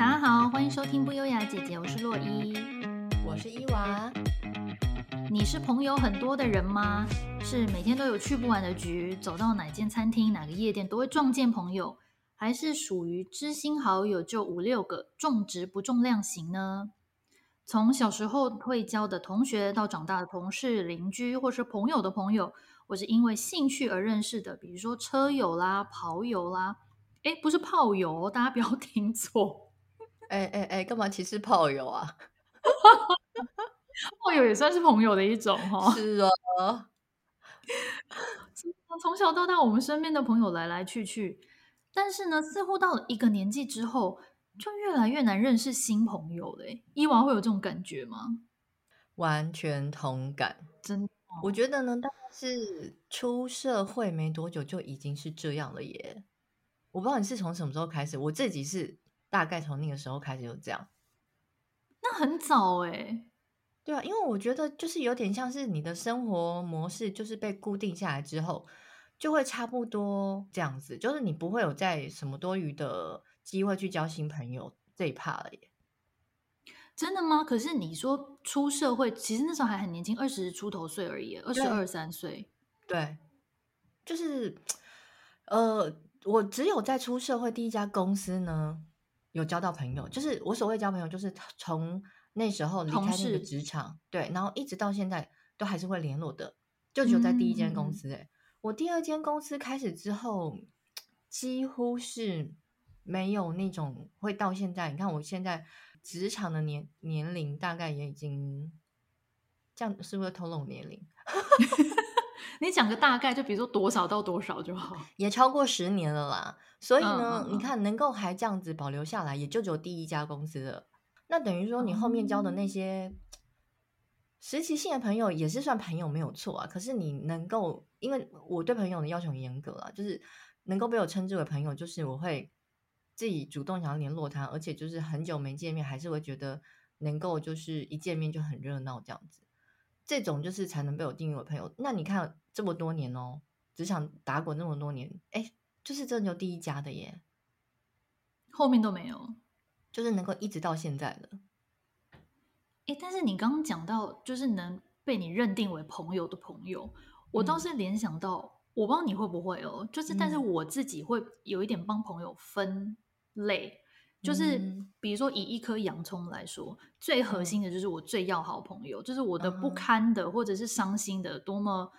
大家好，欢迎收听不优雅姐姐，我是洛伊，我是伊娃。你是朋友很多的人吗？是每天都有去不完的局，走到哪间餐厅、哪个夜店都会撞见朋友，还是属于知心好友就五六个，重质不重量型呢？从小时候会交的同学，到长大的同事、邻居，或是朋友的朋友，或是因为兴趣而认识的，比如说车友啦、跑友啦。哎，不是炮友，大家不要听错。哎哎哎，干嘛歧视炮友啊？炮友也算是朋友的一种 哈。是啊。从小到大，我们身边的朋友来来去去，但是呢，似乎到了一个年纪之后，就越来越难认识新朋友嘞。伊娃会有这种感觉吗？完全同感，真的。我觉得呢，大概是出社会没多久就已经是这样了耶。我不知道你是从什么时候开始，我自己是大概从那个时候开始就这样。那很早哎、欸，对啊，因为我觉得就是有点像是你的生活模式就是被固定下来之后，就会差不多这样子，就是你不会有在什么多余的机会去交新朋友这一趴了耶。真的吗？可是你说出社会，其实那时候还很年轻，二十出头岁而已，二十二三岁。对，就是 呃。我只有在出社会第一家公司呢，有交到朋友。就是我所谓交朋友，就是从那时候离开那个职场，对，然后一直到现在都还是会联络的。就只有在第一间公司，欸，哎、嗯，我第二间公司开始之后，几乎是没有那种会到现在。你看我现在职场的年年龄大概也已经这样，是不是透露年龄？你讲个大概，就比如说多少到多少就好，也超过十年了啦。所以呢，嗯、你看能够还这样子保留下来，也就只有第一家公司了。那等于说，你后面交的那些实习性的朋友，也是算朋友没有错啊。可是你能够，因为我对朋友的要求很严格啦，就是能够被我称之为朋友，就是我会自己主动想要联络他，而且就是很久没见面，还是会觉得能够就是一见面就很热闹这样子。这种就是才能被我定义为朋友。那你看这么多年哦，职场打滚那么多年，哎，就是这就第一家的耶，后面都没有，就是能够一直到现在的。哎，但是你刚刚讲到，就是能被你认定为朋友的朋友，我倒是联想到，嗯、我不知道你会不会哦，就是但是我自己会有一点帮朋友分类。就是比如说，以一颗洋葱来说，嗯，最核心的就是我最要好朋友，嗯，就是我的不堪的或者是伤心的，多么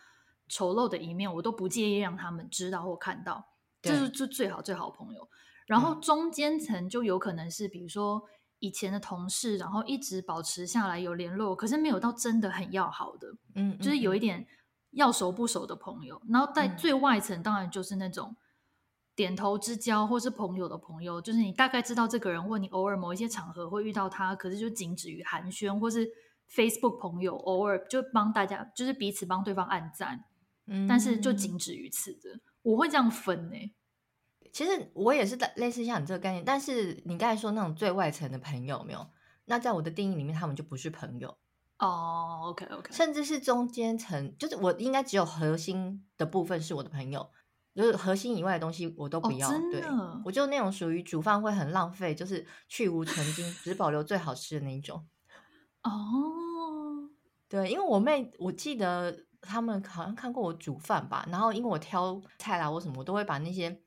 丑陋的一面，我都不介意让他们知道或看到，这是就最好最好朋友。然后中间层就有可能是，比如说以前的同事，然后一直保持下来有联络，可是没有到真的很要好的，嗯，就是有一点要熟不熟的朋友。然后在最外层，当然就是那种。点头之交，或是朋友的朋友，就是你大概知道这个人，或你偶尔某一些场合会遇到他，可是就仅止于寒暄，或是 Facebook 朋友，偶尔就帮大家，就是彼此帮对方按赞，嗯，但是就仅止于此的。我会这样分呢、欸。其实我也是在类似像你这个概念，但是你刚才说那种最外层的朋友，有没有？那在我的定义里面，他们就不是朋友哦。Oh, OK OK，甚至是中间层，就是我应该只有核心的部分是我的朋友。就是核心以外的东西我都不要，哦、对，我就那种属于煮饭会很浪费，就是去无存精，只保留最好吃的那一种。哦，对，因为我妹，我记得他们好像看过我煮饭吧，然后因为我挑菜啦，我什么我都会把那些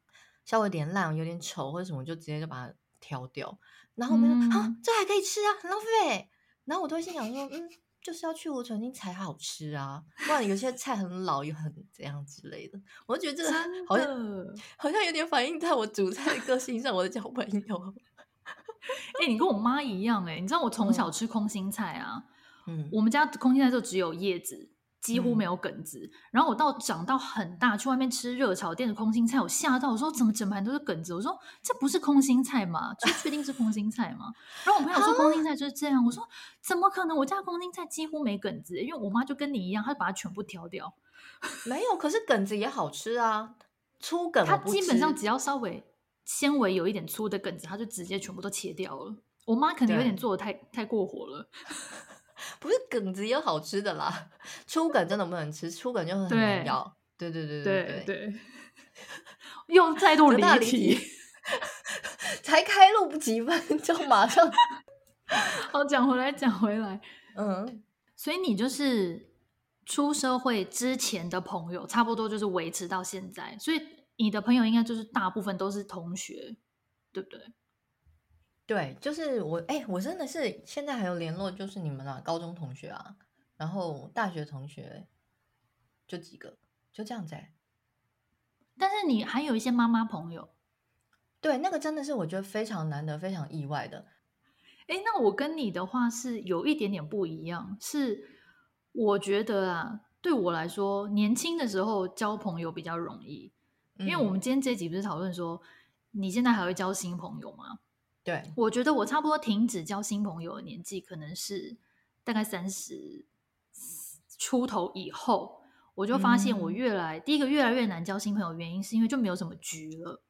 稍微有点烂、有点丑或者什么，就直接就把它挑掉。然后我们说、嗯、啊，这还可以吃啊，很浪费。然后我都会心想说，嗯。就是要去无存精才好吃啊，不然有些菜很老又很怎样之类的。我觉得这个好像好像有点反映在我煮菜的个性上，我的交朋友。哎、欸，你跟我妈一样哎、欸，你知道我 从小吃空心菜啊，嗯，我们家空心菜就只有叶子。几乎没有梗子，嗯，然后我到长到很大，去外面吃热炒店的空心菜，我吓到，我说怎么整盘都是梗子？我说这不是空心菜吗？就确定是空心菜吗？然后我朋友说空心菜就是这样，我说怎么可能？我家空心菜几乎没梗子，因为我妈就跟你一样，她就把它全部挑掉。没有，可是梗子也好吃啊，粗梗它基本上只要稍微纤维有一点粗的梗子，它就直接全部都切掉了。我妈可能有点做的太太过火了。不是梗子也有好吃的啦，粗梗真的不能吃，粗梗就是很难咬。对对对对对对，又再度离题。才开录不几分就马上。好，讲回来，讲回来，嗯，所以你就是出社会之前的朋友，差不多就是维持到现在，所以你的朋友应该就是大部分都是同学，对不对？对，就是我，哎、欸，我真的是现在还有联络，就是你们啊，高中同学啊，然后大学同学，就几个，就这样子、欸。但是你还有一些妈妈朋友，对，那个真的是我觉得非常难得、非常意外的。哎，那我跟你的话是有一点点不一样，是我觉得啊，对我来说，年轻的时候交朋友比较容易，嗯、因为我们今天这集不是讨论说，你现在还会交新朋友吗？对，我觉得我差不多停止交新朋友的年纪，可能是大概三十出头以后，我就发现我越来、嗯、第一个越来越难交新朋友，原因是因为就没有什么局了。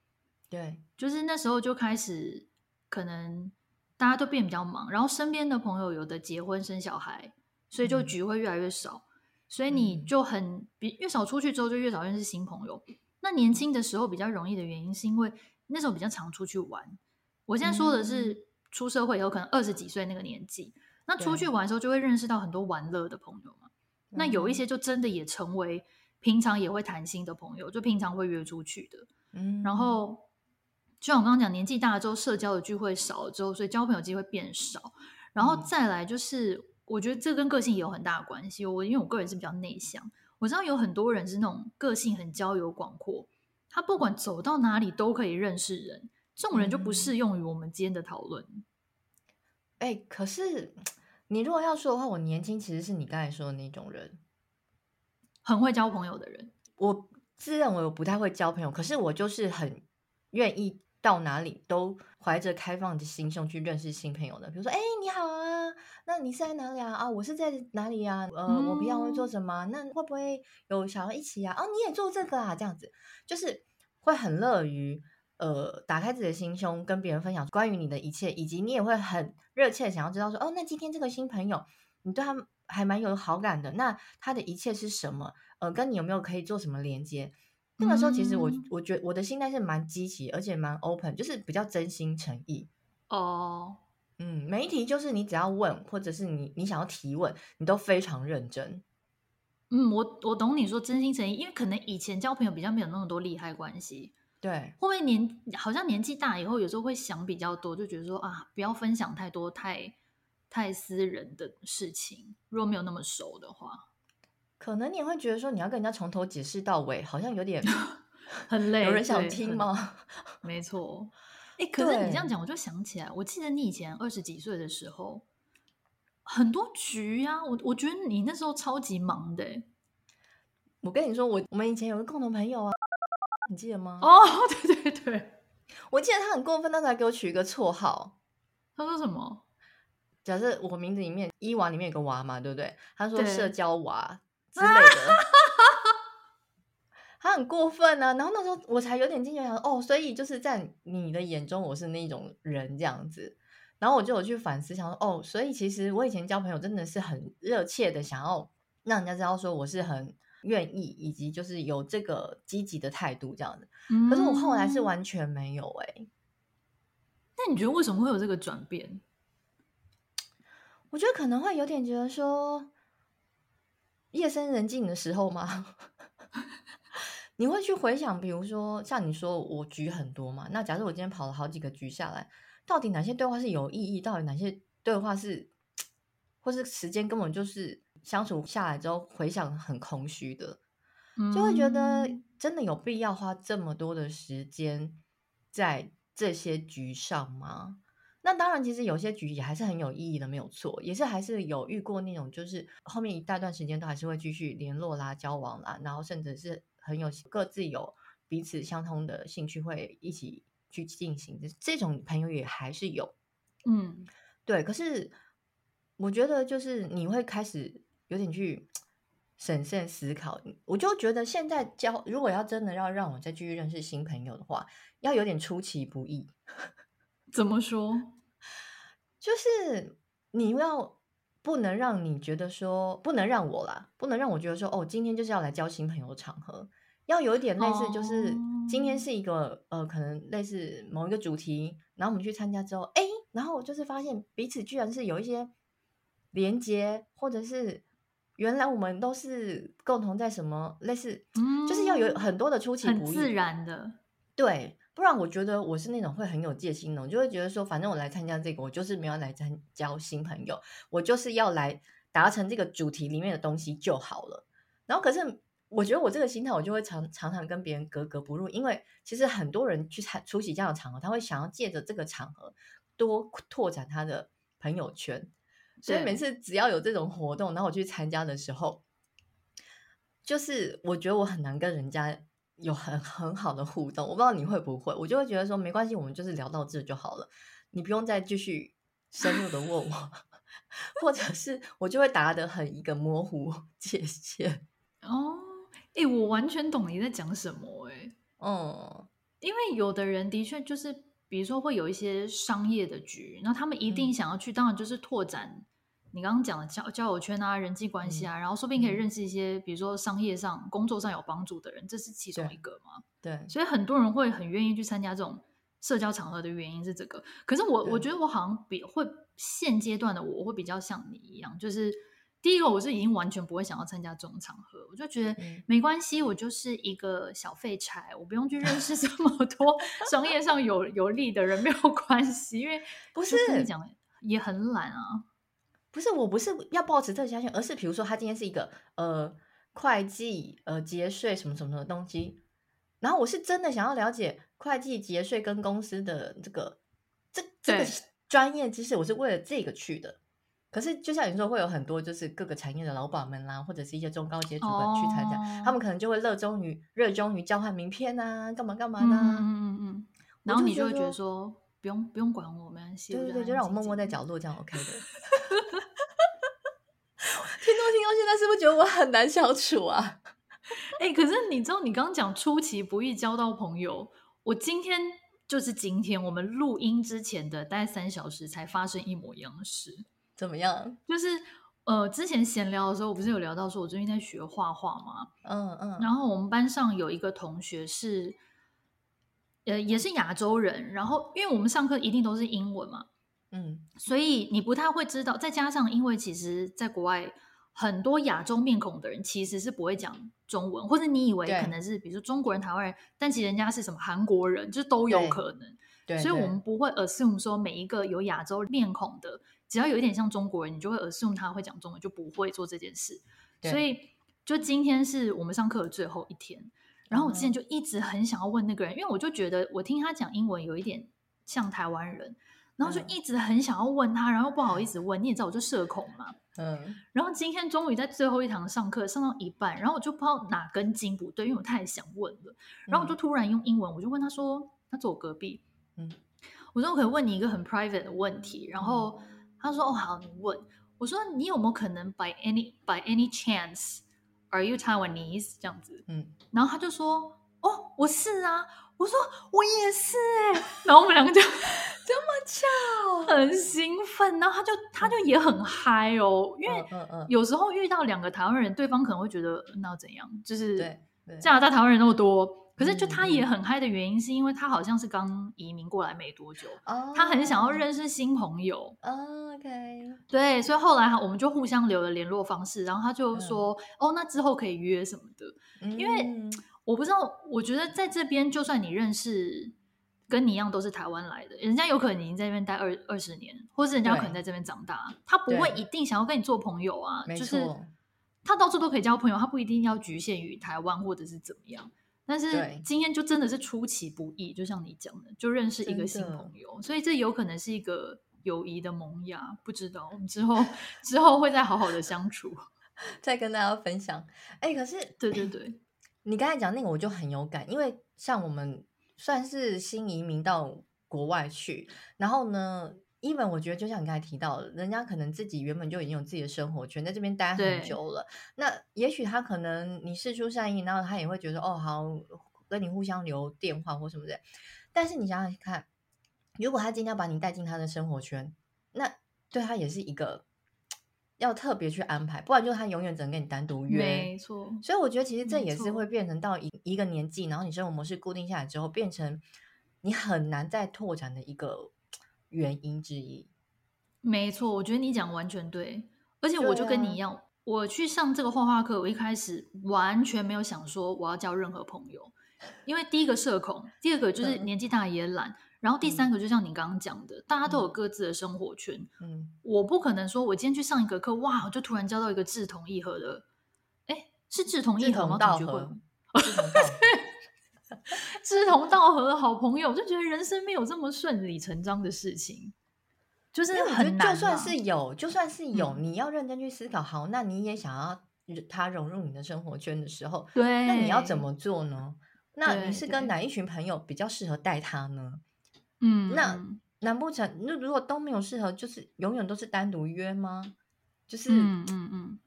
对，就是那时候就开始可能大家都变比较忙，然后身边的朋友有的结婚生小孩，所以就局会越来越少，嗯、所以你就很比越少出去之后就越少认识新朋友。那年轻的时候比较容易的原因是因为那时候比较常出去玩。我现在说的是出社会以后，可能二十几岁那个年纪，那出去玩的时候就会认识到很多玩乐的朋友嘛。那有一些就真的也成为平常也会谈心的朋友，就平常会约出去的。嗯，然后就像我刚刚讲，年纪大了之后，社交的聚会少了之后，所以交朋友机会变少。然后再来就是，我觉得这跟个性也有很大的关系。我因为我个人是比较内向，我知道有很多人是那种个性很交友广阔，他不管走到哪里都可以认识人。这种人就不适用于我们今天的讨论。哎、可是你如果要说的话，我年轻其实是你刚才说的那种人，很会交朋友的人。我自认为我不太会交朋友，可是我就是很愿意到哪里都怀着开放的心胸去认识新朋友的。比如说，哎、欸，你好啊，那你是在哪里啊？啊，我是在哪里啊？呃，嗯、我平常会做什么？那会不会有想要一起啊？哦，你也做这个啊？这样子就是会很乐于。呃，打开自己的心胸，跟别人分享关于你的一切，以及你也会很热切想要知道说，哦，那今天这个新朋友，你对他还蛮有好感的，那他的一切是什么？呃，跟你有没有可以做什么连接？那个时候，其实我我觉得我的心态是蛮积极，而且蛮 open，就是比较真心诚意。哦，嗯，每一题就是你只要问，或者是你你想要提问，你都非常认真。嗯，我我懂你说真心诚意，因为可能以前交朋友比较没有那么多利害关系。对，会不会年好像年纪大以后，有时候会想比较多，就觉得说啊，不要分享太多太太私人的事情。如果没有那么熟的话，可能你会觉得说，你要跟人家从头解释到尾，好像有点 很累。有人想听吗？没错。哎，可是你这样讲，我就想起来，我记得你以前二十几岁的时候，很多局呀、啊。我我觉得你那时候超级忙的。我跟你说，我我们以前有个共同朋友啊。你记得吗？哦，对对对，我记得他很过分，那时候还给我取一个绰号。他说什么？假设我名字里面“伊娃”里面有个“娃”嘛，对不对？他说“社交娃 ”之类的。他很过分啊！然后那时候我才有点惊觉，想哦，所以就是在你的眼中我是那种人这样子。然后我就有去反思，想说哦，所以其实我以前交朋友真的是很热切的，想要让人家知道说我是很。愿意以及就是有这个积极的态度这样子，嗯、可是我后来是完全没有哎、欸。那你觉得为什么会有这个转变？我觉得可能会有点觉得说，夜深人静的时候嘛，你会去回想，比如说像你说我局很多嘛，那假设我今天跑了好几个局下来，到底哪些对话是有意义？到底哪些对话是，或是时间根本就是。相处下来之后，回想很空虚的，就会觉得真的有必要花这么多的时间在这些局上吗？那当然，其实有些局也还是很有意义的，没有错，也是还是有遇过那种，就是后面一大段时间都还是会继续联络啦、交往啦，然后甚至是很有各自有彼此相通的兴趣，会一起去进行的这种朋友也还是有。嗯，对。可是我觉得，就是你会开始。有点去审慎思考，我就觉得现在交，如果要真的要让我再继续认识新朋友的话，要有点出其不意。怎么说？就是你要不能让你觉得说，不能让我啦，不能让我觉得说，哦，今天就是要来交新朋友的场合，要有一点类似，就是今天是一个呃，可能类似某一个主题，然后我们去参加之后，哎，然后就是发现彼此居然是有一些连接，或者是原来我们都是共同在什么类似，嗯，就是要有很多的出其不意，很自然的，对，不然我觉得我是那种会很有戒心的，我就会觉得说，反正我来参加这个，我就是没有来参交新朋友，我就是要来达成这个主题里面的东西就好了。然后可是。我觉得我这个心态，我就会常常常跟别人格格不入，因为其实很多人去参出席这样的场合，他会想要借着这个场合多拓展他的朋友圈，所以每次只要有这种活动，然后我去参加的时候，就是我觉得我很难跟人家有很很好的互动。我不知道你会不会，我就会觉得说没关系，我们就是聊到这就好了，你不用再继续深入的问我，或者是我就会答得很一个模糊界限哦。哎、欸，我完全懂你在讲什么哎、欸，哦，因为有的人的确就是，比如说会有一些商业的局，然后他们一定想要去，嗯、当然就是拓展你刚刚讲的交交友圈啊、人际关系啊，嗯、然后说不定可以认识一些，比如说商业上、工作上有帮助的人，这是其中一个嘛。对，对，所以很多人会很愿意去参加这种社交场合的原因是这个。可是我我觉得我好像比会现阶段的我，我会比较像你一样，就是。第一个，我是已经完全不会想要参加这种场合，我就觉得没关系，我就是一个小废柴，我不用去认识这么多 商业上有有利的人，没有关系，因为不是你讲也很懒啊，不是，我不是要抱持这个相信，而是比如说他今天是一个呃会计呃节税什么什么什么东西，然后我是真的想要了解会计节税跟公司的这个这这个专业知识，我是为了这个去的。可是，就像你说，会有很多就是各个产业的老板们啦，或者是一些中高阶主管去参加，哦、他们可能就会热衷于热衷于交换名片啊，干嘛干嘛的。嗯嗯嗯。然后你就会觉得说，不用不用管我，没关系。对对对，就让我默默在角落，这样 OK 的。听众听到现在是不是觉得我很难相处啊？哎、欸，可是你知道，你刚刚讲出其不意交到朋友，我今天就是今天我们录音之前的大概三小时才发生一模一样的事。怎么样？就是呃，之前闲聊的时候，我不是有聊到说，我最近在学画画吗？嗯嗯。然后我们班上有一个同学是，呃，也是亚洲人。然后因为我们上课一定都是英文嘛，嗯，所以你不太会知道。再加上，因为其实在国外很多亚洲面孔的人其实是不会讲中文，或者你以为可能是比如说中国人、台湾人，但其实人家是什么韩国人，就是都有可能。对，所以我们不会 assume 说每一个有亚洲面孔的。只要有一点像中国人，你就会 assume 他会讲中文，就不会做这件事。所以，就今天是我们上课的最后一天，然后我之前就一直很想要问那个人，因为我就觉得我听他讲英文有一点像台湾人，然后就一直很想要问他，然后不好意思问。你也知道，我就社恐嘛。嗯。然后今天终于在最后一堂上课上到一半，然后我就不知道哪根筋不对，因为我太想问了。然后我就突然用英文，我就问他说：“他坐我隔壁。”嗯，我说我可以问你一个很 private 的问题，然后。他说：“哦，好，你问。”我说：“你有没有可能 by any by any chance are you Taiwanese 这样子？”嗯，然后他就说：“哦，我是啊。”我说：“我也是哎。”然后我们两个就这么巧，很兴奋。然后他就他就也很嗨哦，因为有时候遇到两个台湾人，对方可能会觉得那要怎样？就是加拿大台湾人那么多。可是，就他也很嗨的原因，是因为他好像是刚移民过来没多久，oh, 他很想要认识新朋友。Oh, OK，对，所以后来我们就互相留了联络方式，然后他就说：“ uh. 哦，那之后可以约什么的。嗯”因为我不知道，我觉得在这边，就算你认识跟你一样都是台湾来的，人家有可能已经在这边待二二十年，或是人家可能在这边长大，他不会一定想要跟你做朋友啊。就是他到处都可以交朋友，他不一定要局限于台湾或者是怎么样。但是今天就真的是出其不意，就像你讲的，就认识一个新朋友，所以这有可能是一个友谊的萌芽，不知道我们之后之后会再好好的相处，再跟大家分享。哎、欸，可是对对对，你刚才讲那个我就很有感，因为像我们算是新移民到国外去，然后呢。因为我觉得，就像你刚才提到的，人家可能自己原本就已经有自己的生活圈，在这边待很久了。那也许他可能你事出善意，然后他也会觉得哦，好，跟你互相留电话或什么的。但是你想想看，如果他今天要把你带进他的生活圈，那对他也是一个要特别去安排，不然就是他永远只能跟你单独约。没错，所以我觉得其实这也是会变成到一一个年纪，然后你生活模式固定下来之后，变成你很难再拓展的一个原因之一。没错，我觉得你讲完全对，而且我就跟你一样，啊、我去上这个画画课，我一开始完全没有想说我要交任何朋友，因为第一个社恐，第二个就是年纪大也懒。嗯然后第三个就像你刚刚讲的，嗯、大家都有各自的生活圈。嗯，我不可能说，我今天去上一个课，哇，我就突然交到一个志同意合的，哎，是志同意合吗？同学会，志同道合的好朋友，就觉得人生没有这么顺理成章的事情，就是很难。就算是有，就算是有，嗯、你要认真去思考。好，那你也想要他融入你的生活圈的时候，对，那你要怎么做呢？那你是跟哪一群朋友比较适合带他呢？嗯，那难不成那如果都没有适合，就是永远都是单独约吗？就是，嗯嗯嗯，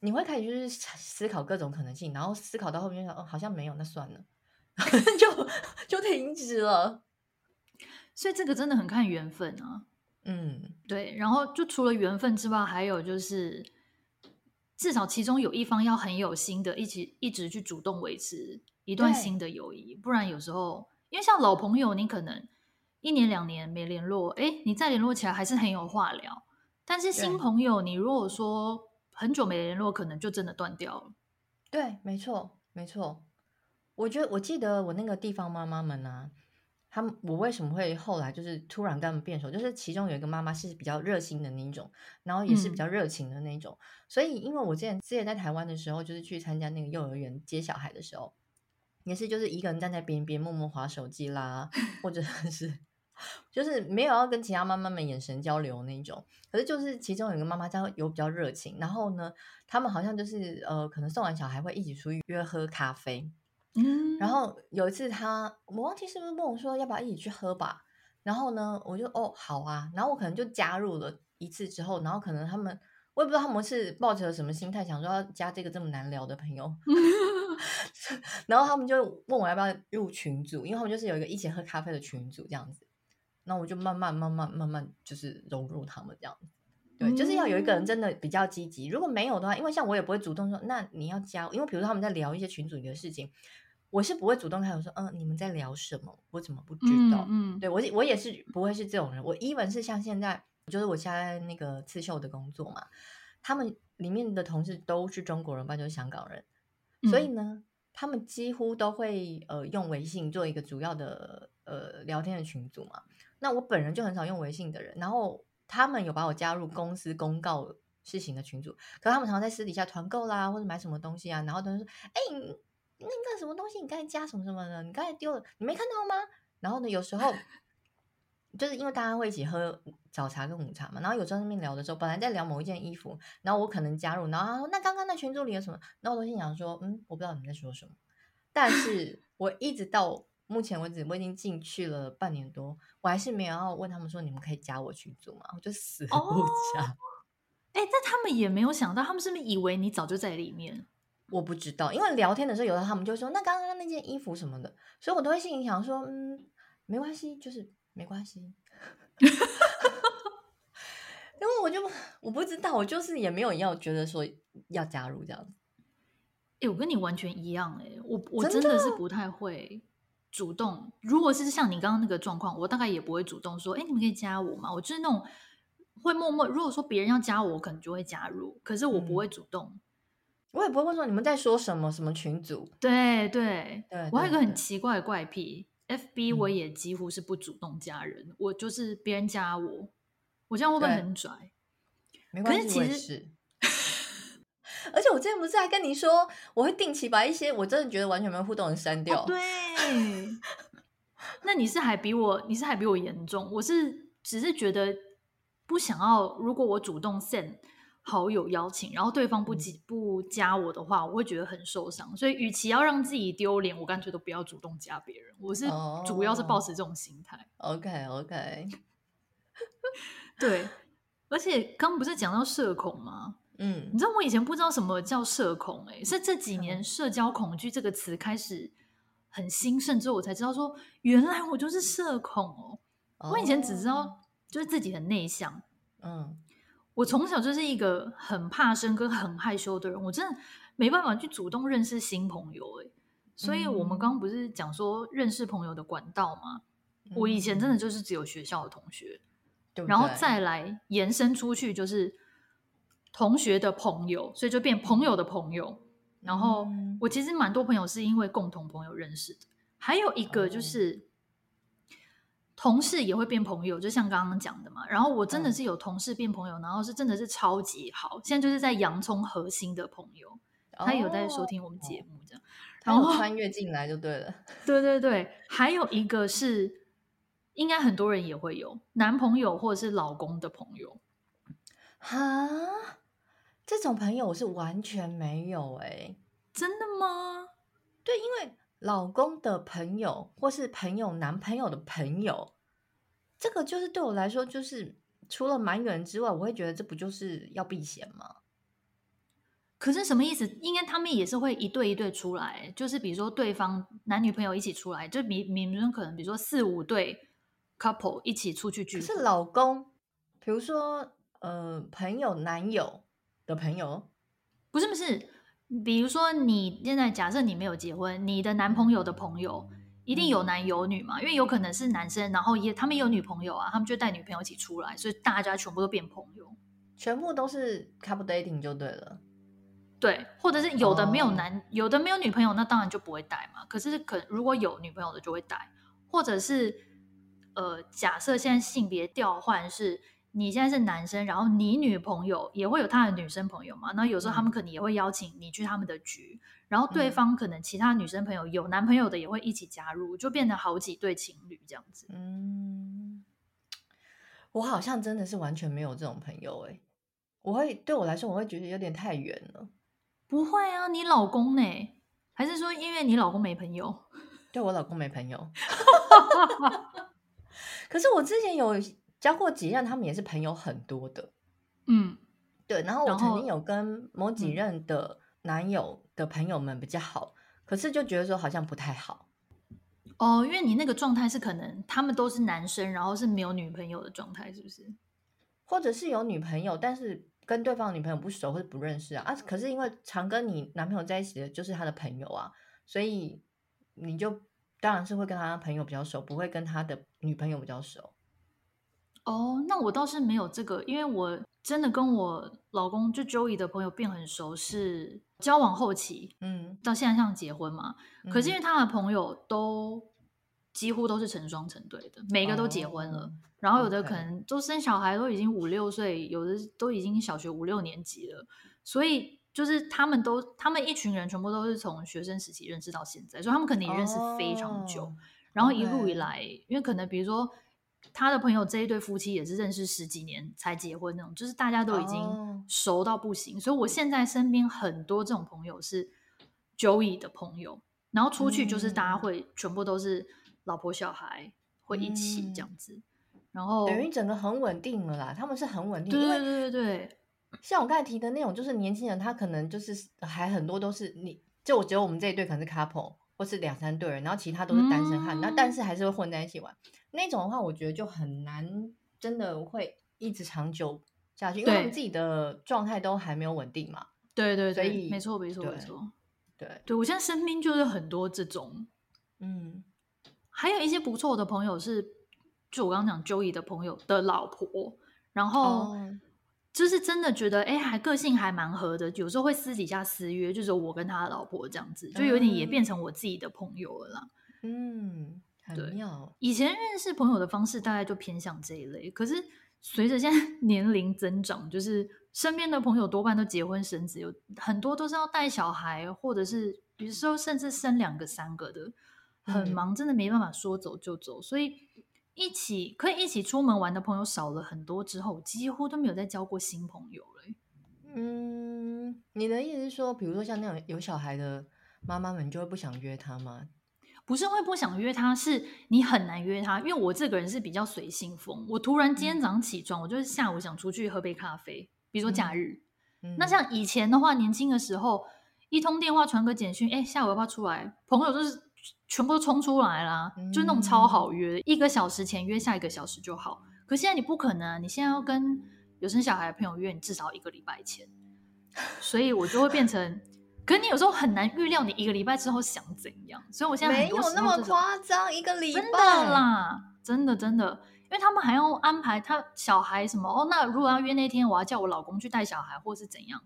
你会开始就是思考各种可能性，然后思考到后面说，哦，好像没有，那算了，就就停止了。所以这个真的很看缘分啊。嗯，对。然后就除了缘分之外，还有就是至少其中有一方要很有心的，一起一直去主动维持一段新的友谊，不然有时候因为像老朋友，你可能。一年两年没联络，哎，你再联络起来还是很有话聊。但是新朋友，你如果说很久没联络，可能就真的断掉了。对，没错，没错。我觉得我记得我那个地方妈妈们啊，他们我为什么会后来就是突然跟他们变熟？就是其中有一个妈妈是比较热心的那一种，然后也是比较热情的那一种。嗯、所以，因为我之前之前在台湾的时候，就是去参加那个幼儿园接小孩的时候，也是就是一个人站在边边默默划手机啦，或者是。就是没有要跟其他妈妈们眼神交流那种，可是就是其中有一个妈妈她有比较热情，然后呢，他们好像就是呃，可能送完小孩会一起出去约喝咖啡，嗯，然后有一次他我忘记是不是问我说要不要一起去喝吧，然后呢，我就哦好啊，然后我可能就加入了一次之后，然后可能他们我也不知道他们是抱着什么心态，想说要加这个这么难聊的朋友 然后他们就问我要不要入群组，因为他们就是有一个一起喝咖啡的群组这样子。那我就慢慢慢慢慢慢就是融入他们这样，对，就是要有一个人真的比较积极。如果没有的话，因为像我也不会主动说，那你要加，因为比如说他们在聊一些群组里的事情，我是不会主动开口说，嗯，你们在聊什么？我怎么不知道？嗯，嗯对我我也是不会是这种人。我 even 是像现在，就是我现在那个刺绣的工作嘛，他们里面的同事都是中国人，不然就是香港人，所以呢，嗯、他们几乎都会呃用微信做一个主要的呃聊天的群组嘛。那我本人就很少用微信的人，然后他们有把我加入公司公告事情的群组，可他们常常在私底下团购啦，或者买什么东西啊，然后都说：“哎，那个什么东西，你刚才加什么什么的，你刚才丢了，你没看到吗？”然后呢，有时候 就是因为大家会一起喝早茶跟午茶嘛，然后有时候在那边聊的时候，本来在聊某一件衣服，然后我可能加入，然后他说：“那刚刚那群组里有什么？”然后我都心想说：“嗯，我不知道你们在说什么。”但是我一直到。目前为止，我已经进去了半年多，我还是没有要问他们说，你们可以加我群组吗？我就死不加。哎、哦，但他们也没有想到，他们是不是以为你早就在里面？我不知道，因为聊天的时候，有的他们就说那刚刚那件衣服什么的，所以我都会心里想说，嗯，没关系，就是没关系。因为我就我不知道，我就是也没有要觉得说要加入这样子。哎，我跟你完全一样，哎，我我真的是不太会。主动，如果是像你刚刚那个状况，我大概也不会主动说，哎，你们可以加我吗？我就是那种会默默，如果说别人要加我，我可能就会加入，可是我不会主动，嗯、我也不会问说你们在说什么什么群组。对对，对对，我还有一个很奇怪的怪癖，FB 我也几乎是不主动加人，嗯、我就是别人加我，我这样会不会很拽？没关系，其实是。而且我之前不是还跟你说，我会定期把一些我真的觉得完全没有互动的删掉。哦、对，那你是还比我，你是还比我严重。我是只是觉得不想要，如果我主动 send 好友邀请，然后对方不不加我的话，我会觉得很受伤。所以，与其要让自己丢脸，我干脆都不要主动加别人。我是主要是保持这种心态。Oh, OK OK，对。而且刚不是讲到社恐吗？嗯，你知道我以前不知道什么叫社恐，欸，哎，是这几年“社交恐惧”这个词开始很兴盛之后，我才知道说，原来我就是社恐哦。我以前只知道就是自己很内向，嗯，我从小就是一个很怕生跟很害羞的人，我真的没办法去主动认识新朋友哎。所以我们刚刚不是讲说认识朋友的管道吗？嗯、我以前真的就是只有学校的同学，对对，然后再来延伸出去就是同学的朋友，所以就变朋友的朋友。然后我其实蛮多朋友是因为共同朋友认识的，还有一个就是。同事也会变朋友，就像刚刚讲的嘛。然后我真的是有同事变朋友，嗯、然后是真的是超级好。现在就是在洋葱核心的朋友，哦、他有在收听我们节目，这样，然后穿越进来就对了。对对对，还有一个是，应该很多人也会有男朋友或者是老公的朋友。哈，这种朋友我是完全没有哎、欸，真的吗？对，因为。老公的朋友，或是朋友男朋友的朋友，这个就是对我来说，就是除了蛮远之外，我会觉得这不就是要避嫌吗？可是什么意思？应该他们也是会一对一对出来，就是比如说对方男女朋友一起出来，就比比如说可能比如说四五对 couple 一起出去聚。可是老公，比如说呃朋友男友的朋友，不是不是。比如说，你现在假设你没有结婚，你的男朋友的朋友一定有男有女嘛？嗯、因为有可能是男生，然后也他们有女朋友啊，他们就带女朋友一起出来，所以大家全部都变朋友，全部都是 couple dating 就对了。对，或者是有的没有男，哦、有的没有女朋友，那当然就不会带嘛。可是可如果有女朋友的就会带，或者是呃，假设现在性别调换是。你现在是男生，然后你女朋友也会有她的女生朋友嘛？那有时候他们可能也会邀请你去他们的局，嗯、然后对方可能其他女生朋友有男朋友的也会一起加入，就变成好几对情侣这样子。嗯，我好像真的是完全没有这种朋友哎、欸，我会对我来说我会觉得有点太远了。不会啊，你老公呢？还是说因为你老公没朋友？对，我老公没朋友。可是我之前有。交过几任，他们也是朋友很多的，嗯，对。然后我曾经有跟某几任的男友的朋友们比较好，嗯、可是就觉得说好像不太好。哦，因为你那个状态是可能他们都是男生，然后是没有女朋友的状态，是不是？或者是有女朋友，但是跟对方的女朋友不熟或者不认识啊？啊，可是因为常跟你男朋友在一起的就是他的朋友啊，所以你就当然是会跟他的朋友比较熟，不会跟他的女朋友比较熟。哦，oh, 那我倒是没有这个，因为我真的跟我老公就 Joey 的朋友变很熟，是交往后期，嗯，到现在像结婚嘛。嗯、可是因为他的朋友都几乎都是成双成对的，每个都结婚了，oh, 然后有的可能都生小孩，都已经五六岁，有的都已经小学五六年级了，所以就是他们都他们一群人全部都是从学生时期认识到现在，所以他们可能也认识非常久，oh, 然后一路以来.因为可能比如说。他的朋友这一对夫妻也是认识十几年才结婚那种，就是大家都已经熟到不行。Oh. 所以我现在身边很多这种朋友是 Joey 的朋友，然后出去就是大家会全部都是老婆小孩会一起这样子，嗯、然后等于整个很稳定了啦。他们是很稳定，对对对对对。像我刚才提的那种，就是年轻人，他可能就是还很多都是你，就我觉得我们这一对可能是 couple 或是两三对人，然后其他都是单身汉，那、嗯、但是还是会混在一起玩。那种的话，我觉得就很难，真的会一直长久下去，因为他们自己的状态都还没有稳定嘛。对对对，没错没错没错。对对，我现在身边就是很多这种，嗯，还有一些不错的朋友是，就我刚刚讲 Joey 的朋友的老婆，然后就是真的觉得哎，还个性还蛮合的，有时候会私底下私约，就是我跟他的老婆这样子，就有点也变成我自己的朋友了啦。嗯。对，以前认识朋友的方式大概就偏向这一类，可是随着现在 年龄增长，就是身边的朋友多半都结婚生子，有很多都是要带小孩，或者是有时候甚至生两个、三个的，很忙，真的没办法说走就走。所以一起可以一起出门玩的朋友少了很多之后，几乎都没有再交过新朋友了。嗯，你的意思是说，比如说像那种有小孩的妈妈们，你就会不想约他吗？不是会不想约他，是你很难约他，因为我这个人是比较随性风。我突然今天早上起床，嗯、我就是下午想出去喝杯咖啡，比如说假日。那像以前的话，年轻的时候，一通电话传个简讯，哎，下午要不要出来？朋友就是全部都冲出来啦，嗯、就那种超好约，一个小时前约下一个小时就好。可现在你不可能，你现在要跟有生小孩的朋友约你至少一个礼拜前，所以我就会变成，可是你有时候很难预料你一个礼拜之后想怎样，所以我现在没有那么夸张，一个礼拜真的啦，真的真的，因为他们还要安排他小孩什么哦，那如果要约那天，我要叫我老公去带小孩，或是怎样。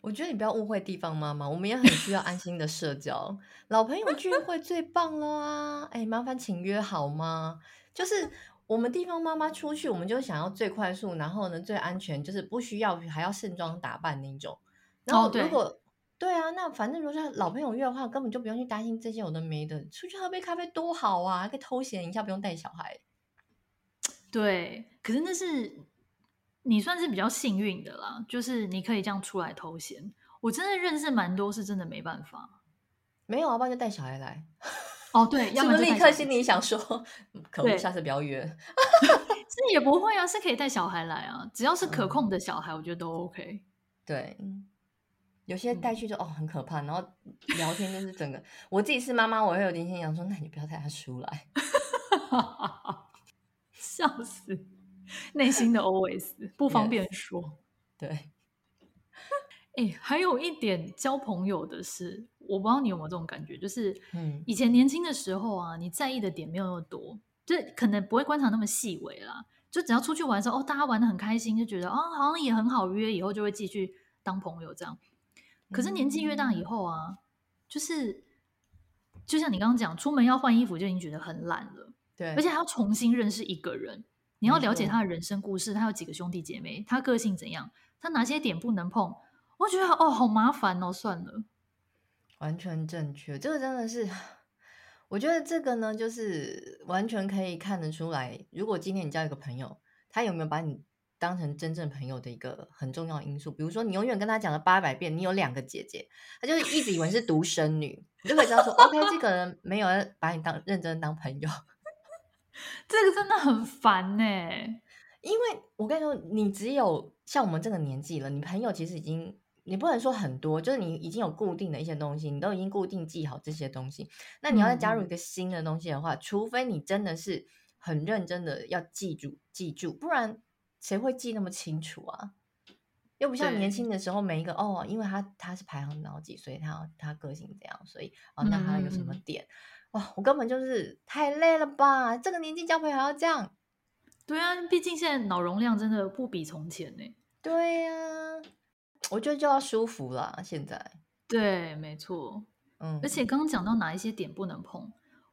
我觉得你不要误会地方妈妈，我们也很需要安心的社交，老朋友聚会最棒了啊！哎，麻烦请约好吗？就是我们地方妈妈出去，我们就想要最快速，然后呢最安全，就是不需要还要盛装打扮那种。然后如果、哦、对，对啊，那反正如果是老朋友约的话，根本就不用去担心这些有的没的，出去喝杯咖啡多好啊，可以偷闲一下，不用带小孩。对，可是那是。你算是比较幸运的啦，就是你可以这样出来偷闲。我真的认识蛮多，是真的没办法。没有啊，不然就带小孩来。哦，对，要不立刻心里想说，可恶，下次不要约。这也不会啊，是可以带小孩来啊，只要是可控的小孩，嗯、我觉得都 OK。对，有些带去就、嗯、哦很可怕，然后聊天就是整个。我自己是妈妈，我会有点心想说，那你不要带他出来，笑死。内心的 OS 不方便说，yes, 对。哎、欸，还有一点交朋友的是，我不知道你有没有这种感觉，就是嗯，以前年轻的时候啊，你在意的点没有那么多，就可能不会观察那么细微啦。就只要出去玩的时候，哦，大家玩的很开心，就觉得哦，好像也很好约，以后就会继续当朋友这样。可是年纪越大以后啊，就是，就像你刚刚讲，出门要换衣服就已经觉得很懒了，对，而且还要重新认识一个人。你要了解他的人生故事，他有几个兄弟姐妹，他个性怎样，他哪些点不能碰？我觉得哦，好麻烦哦，算了。完全正确，这个真的是，我觉得这个呢，就是完全可以看得出来。如果今天你交一个朋友，他有没有把你当成真正朋友的一个很重要的因素？比如说，你永远跟他讲了八百遍，你有两个姐姐，他就一直以为是独生女，你就可以知道说，OK，这个人没有把你当认真当朋友。这个真的很烦呢，因为我跟你说，你只有像我们这个年纪了，你朋友其实已经，你不能说很多，就是你已经有固定的一些东西，你都已经固定记好这些东西。那你要再加入一个新的东西的话，嗯、除非你真的是很认真的要记住记住，不然谁会记那么清楚啊？又不像年轻的时候，每一个哦，因为他他是排行老几，所以他他个性这样，所以哦，那他有什么点？嗯哇，我根本就是太累了吧！这个年纪交朋友还要这样？对啊，毕竟现在脑容量真的不比从前呢。对呀、啊，我觉得就要舒服啦。现在，对，没错。嗯，而且刚刚讲到哪一些点不能碰，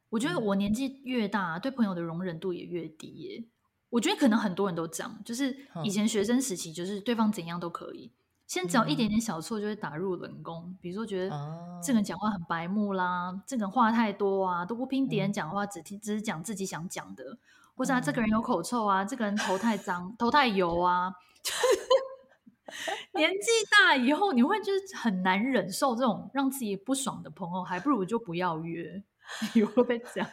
我觉得我年纪越大，对朋友的容忍度也越低耶。我觉得可能很多人都这样，就是以前学生时期，就是对方怎样都可以。先只要一点点小错就会打入冷宫，嗯、比如说觉得这个人讲话很白目啦，哦、这个人话太多啊，都不听别人讲话，嗯、只听只是讲自己想讲的，或者啊，这个人有口臭啊，这个人头太脏，头太油啊。年纪大以后，你会就是很难忍受这种让自己不爽的朋友，还不如就不要约。你会被讲？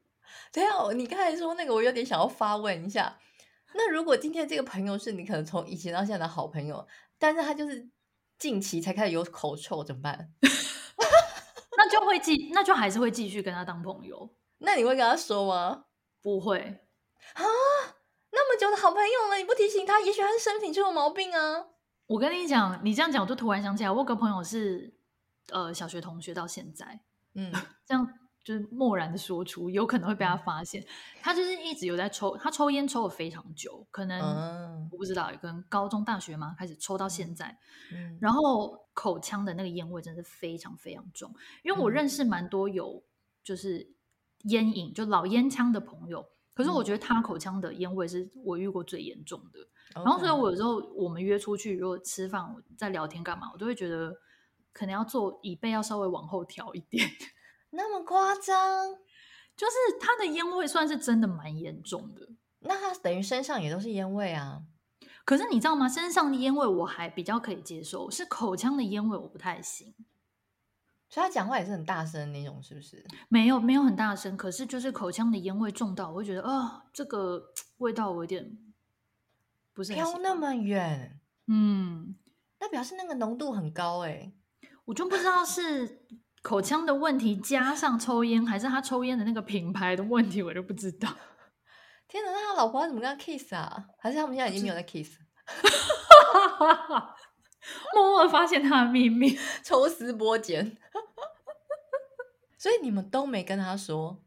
对啊，你刚才说那个，我有点想要发问一下。那如果今天这个朋友是你可能从以前到现在的好朋友？但是他就是近期才开始有口臭，怎么办？那就会继，那就还是会继续跟他当朋友。那你会跟他说吗？不会啊，那么久的好朋友了，你不提醒他，也许他是身体就有毛病啊。我跟你讲，你这样讲，我就突然想起来，我有个朋友是呃小学同学，到现在，嗯，这样。就是漠然的说出，有可能会被他发现。他就是一直有在抽，他抽烟抽了非常久，可能、嗯、我不知道，可能高中、大学嘛，开始抽到现在。嗯、然后口腔的那个烟味真的是非常非常重。因为我认识蛮多有就是烟瘾，就老烟枪的朋友。可是我觉得他口腔的烟味是我遇过最严重的。嗯、然后所以，我有时候我们约出去，如果吃饭、在聊天干嘛，我都会觉得可能要坐椅背要稍微往后调一点。那么夸张，就是他的烟味算是真的蛮严重的。那他等于身上也都是烟味啊。可是你知道吗？身上的烟味我还比较可以接受，是口腔的烟味我不太行。所以他讲话也是很大声那种，是不是？没有，没有很大声。可是就是口腔的烟味重到，我会觉得啊、哦，这个 味道我有点不是飘那么远。嗯，那表示那个浓度很高哎。我就不知道是。口腔的问题加上抽烟，还是他抽烟的那个品牌的问题，我就不知道。天哪，那他老婆怎么跟他 kiss 啊？还是他们现在已经没有在 kiss？默默发现他的秘密，抽丝剥茧。所以你们都没跟他说？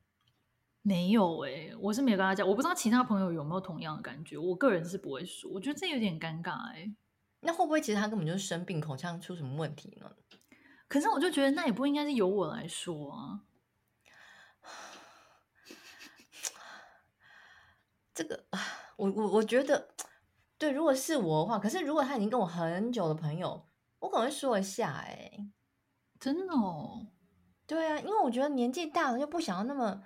没有哎、欸，我是没有跟他讲。我不知道其他朋友有没有同样的感觉。我个人是不会说，我觉得这有点尴尬哎、欸。那会不会其实他根本就是生病，口腔出什么问题呢？可是我就觉得那也不应该是由我来说啊。这个，我我我觉得，对，如果是我的话，可是如果他已经跟我很久的朋友，我可能会说一下、欸，哎，真的哦，对啊，因为我觉得年纪大了就不想要那么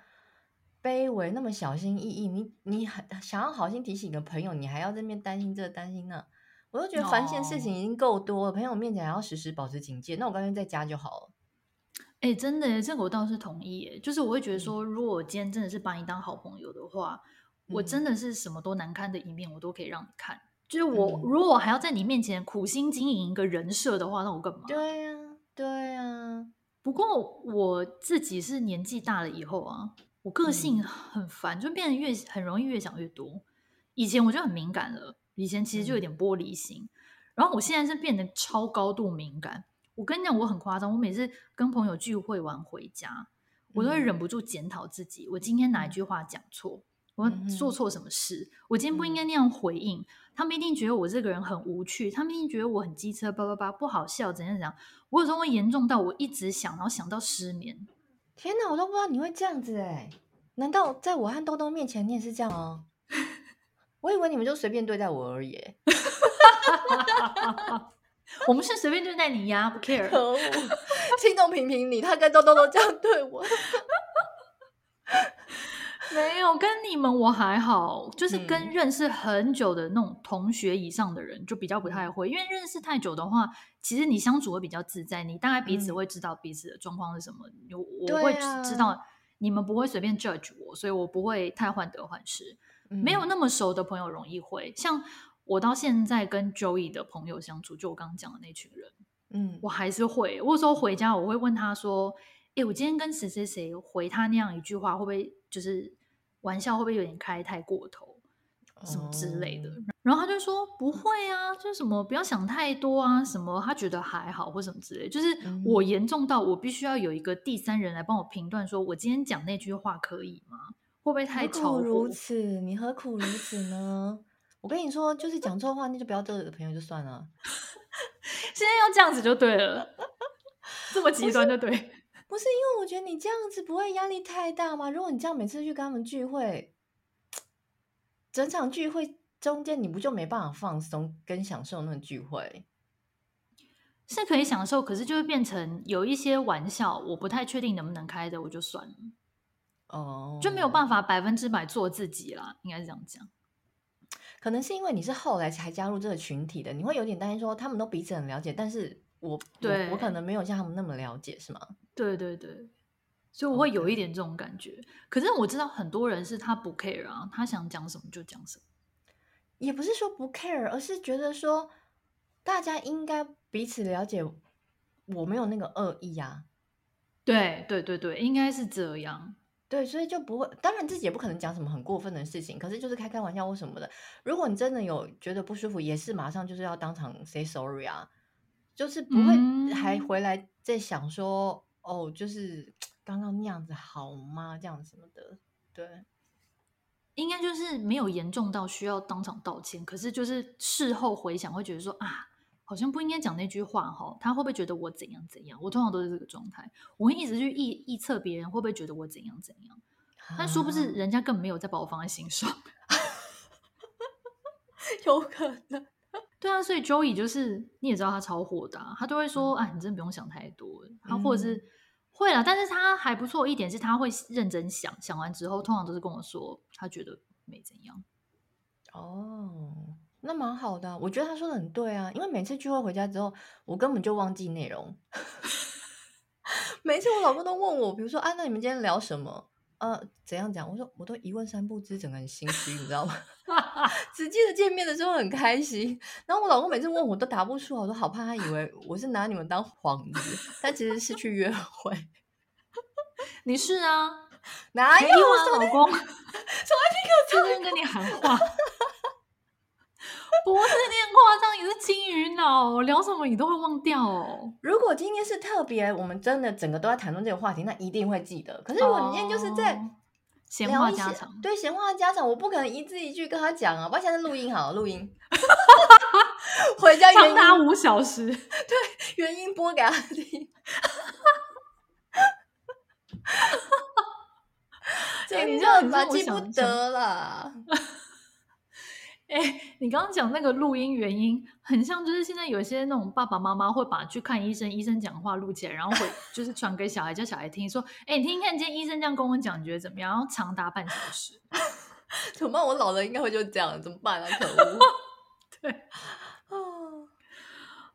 卑微，那么小心翼翼。你你很想要好心提醒一个朋友，你还要在那边担心这担心那，我就觉得烦心事情已经够多了，哦、朋友面前还要时时保持警戒，那我干脆在家就好了。哎，真的，这个我倒是同意，哎，就是我会觉得说，如果我今天真的是把你当好朋友的话。我真的是什么都难堪的一面，我都可以让你看。就是我，嗯、如果我还要在你面前苦心经营一个人设的话，那我干嘛？对呀、啊，对呀、啊。不过我自己是年纪大了以后啊，我个性很烦，嗯、就变得越很容易越想越多。以前我就很敏感了，以前其实就有点玻璃心，嗯、然后我现在是变得超高度敏感。我跟你讲，我很夸张，我每次跟朋友聚会完回家，我都会忍不住检讨自己，我今天哪一句话讲错。我做错什么事？嗯、我今天不应该那样回应。嗯、他们一定觉得我这个人很无趣，他们一定觉得我很机车，叭叭叭，不好笑，怎样怎样。我有时候会严重到我一直想，然后想到失眠。天哪，我都不知道你会这样子哎！难道在我和豆豆面前你也是这样吗？我以为你们就随便对待我而已。我们是随便对待你呀，不 care。可恶，心动评评你，他跟豆豆都这样对我。没有跟你们我还好，就是跟认识很久的那种同学以上的人就比较不太会，因为认识太久的话，其实你相处会比较自在，你大概彼此会知道彼此的状况是什么，我、嗯、我会知道你们不会随便 judge 我，所以我不会太患得患失。嗯、没有那么熟的朋友容易会，像我到现在跟 Joey 的朋友相处，就我刚刚讲的那群人，嗯，我还是会，我有时候回家我会问他说，哎，我今天跟谁谁谁回他那样一句话，会不会就是？玩笑会不会有点开太过头，什么之类的？Oh. 然后他就说不会啊，就是什么不要想太多啊，什么他觉得还好或什么之类。就是我严重到我必须要有一个第三人来帮我评断，说我今天讲那句话可以吗？会不会太超？何苦如此？你何苦如此呢？我跟你说，就是讲错话，那就不要得罪的朋友就算了。现在要这样子就对了，这么 极端就对。不是因为我觉得你这样子不会压力太大吗？如果你这样每次去跟他们聚会，整场聚会中间你不就没办法放松跟享受那个聚会？是可以享受，可是就会变成有一些玩笑，我不太确定能不能开的，我就算了。哦，oh. 就没有办法百分之百做自己啦，应该是这样讲。可能是因为你是后来才加入这个群体的，你会有点担心说他们都彼此很了解，但是我对我，我可能没有像他们那么了解，是吗？对对对，所以我会有一点这种感觉。可是我知道很多人是他不 care 啊，他想讲什么就讲什么，也不是说不 care，而是觉得说大家应该彼此了解，我没有那个恶意啊。对对对对，应该是这样。对，所以就不会，当然自己也不可能讲什么很过分的事情，可是就是开开玩笑或什么的。如果你真的有觉得不舒服，也是马上就是要当场 say sorry 啊，就是不会还回来在想说。嗯哦，就是刚刚那样子好吗？这样什么的，对，应该就是没有严重到需要当场道歉。可是就是事后回想，会觉得说啊，好像不应该讲那句话哈。他会不会觉得我怎样怎样？我通常都是这个状态，我会一直去臆臆测别人会不会觉得我怎样怎样。但殊不知人家根本没有在把我放在心上，有可能。对啊，所以 Joey 就是你也知道他超火的，他都会说：“哎、嗯啊，你真的不用想太多。”他或者是、嗯、会啦，但是他还不错一点是他会认真想，想完之后通常都是跟我说他觉得没怎样。哦，那蛮好的，我觉得他说的很对啊，因为每次聚会回家之后，我根本就忘记内容。每次我老公都问我，比如说啊，那你们今天聊什么？呃，怎样讲？我说我都一问三不知，整个人心虚，你知道吗？只记得见面的时候很开心，然后我老公每次问我都答不出，我都好怕他以为我是拿你们当幌子，但其实是去约会。你是啊，哪有啊，我老公从来没有这样跟你喊话。不是你很夸张，你是金鱼脑，聊什么你都会忘掉哦。如果今天是特别，我们真的整个都在谈论这个话题，那一定会记得。可是如果你今天就是在闲话家常，对闲话家常，我不可能一字一句跟他讲啊。我现在录音好了，录音，回家长达五小时，对，原音播给他听。哎，你这样子记不得了。哎、欸，你刚刚讲那个录音原因，很像就是现在有些那种爸爸妈妈会把去看医生，医生讲话录起来，然后会 就是传给小孩，叫小孩听，说：“哎、欸，你听看，今天医生这样跟我讲，你觉得怎么样？”然后长达半小时。怎么办？我老了应该会就这样，怎么办啊？可恶！对，啊，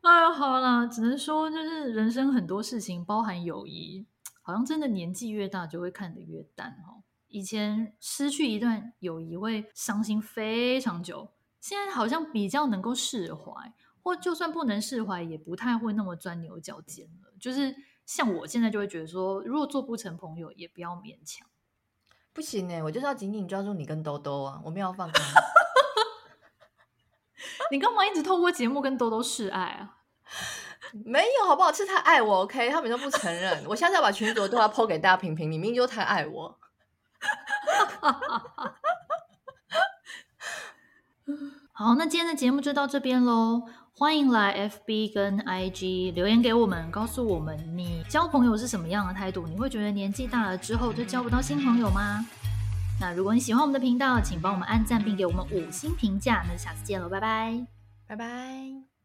哎呀，好啦，只能说就是人生很多事情，包含友谊，好像真的年纪越大就会看得越淡哈。以前失去一段友谊会伤心非常久，现在好像比较能够释怀，或就算不能释怀，也不太会那么钻牛角尖了。就是像我现在就会觉得说，如果做不成朋友，也不要勉强。不行哎，我就是要紧紧抓住你跟兜兜啊，我没有要放开。你干嘛一直透过节目跟兜兜示爱啊？没有好不好？是他爱我，OK？他们都不承认。我下次要把群主的对话 po 给大家评评，你明明就太爱我。好，那今天的节目就到这边喽。欢迎来 FB 跟 IG 留言给我们，告诉我们你交朋友是什么样的态度？你会觉得年纪大了之后就交不到新朋友吗？那如果你喜欢我们的频道，请帮我们按赞并给我们五星评价。那下次见喽，拜拜，拜拜。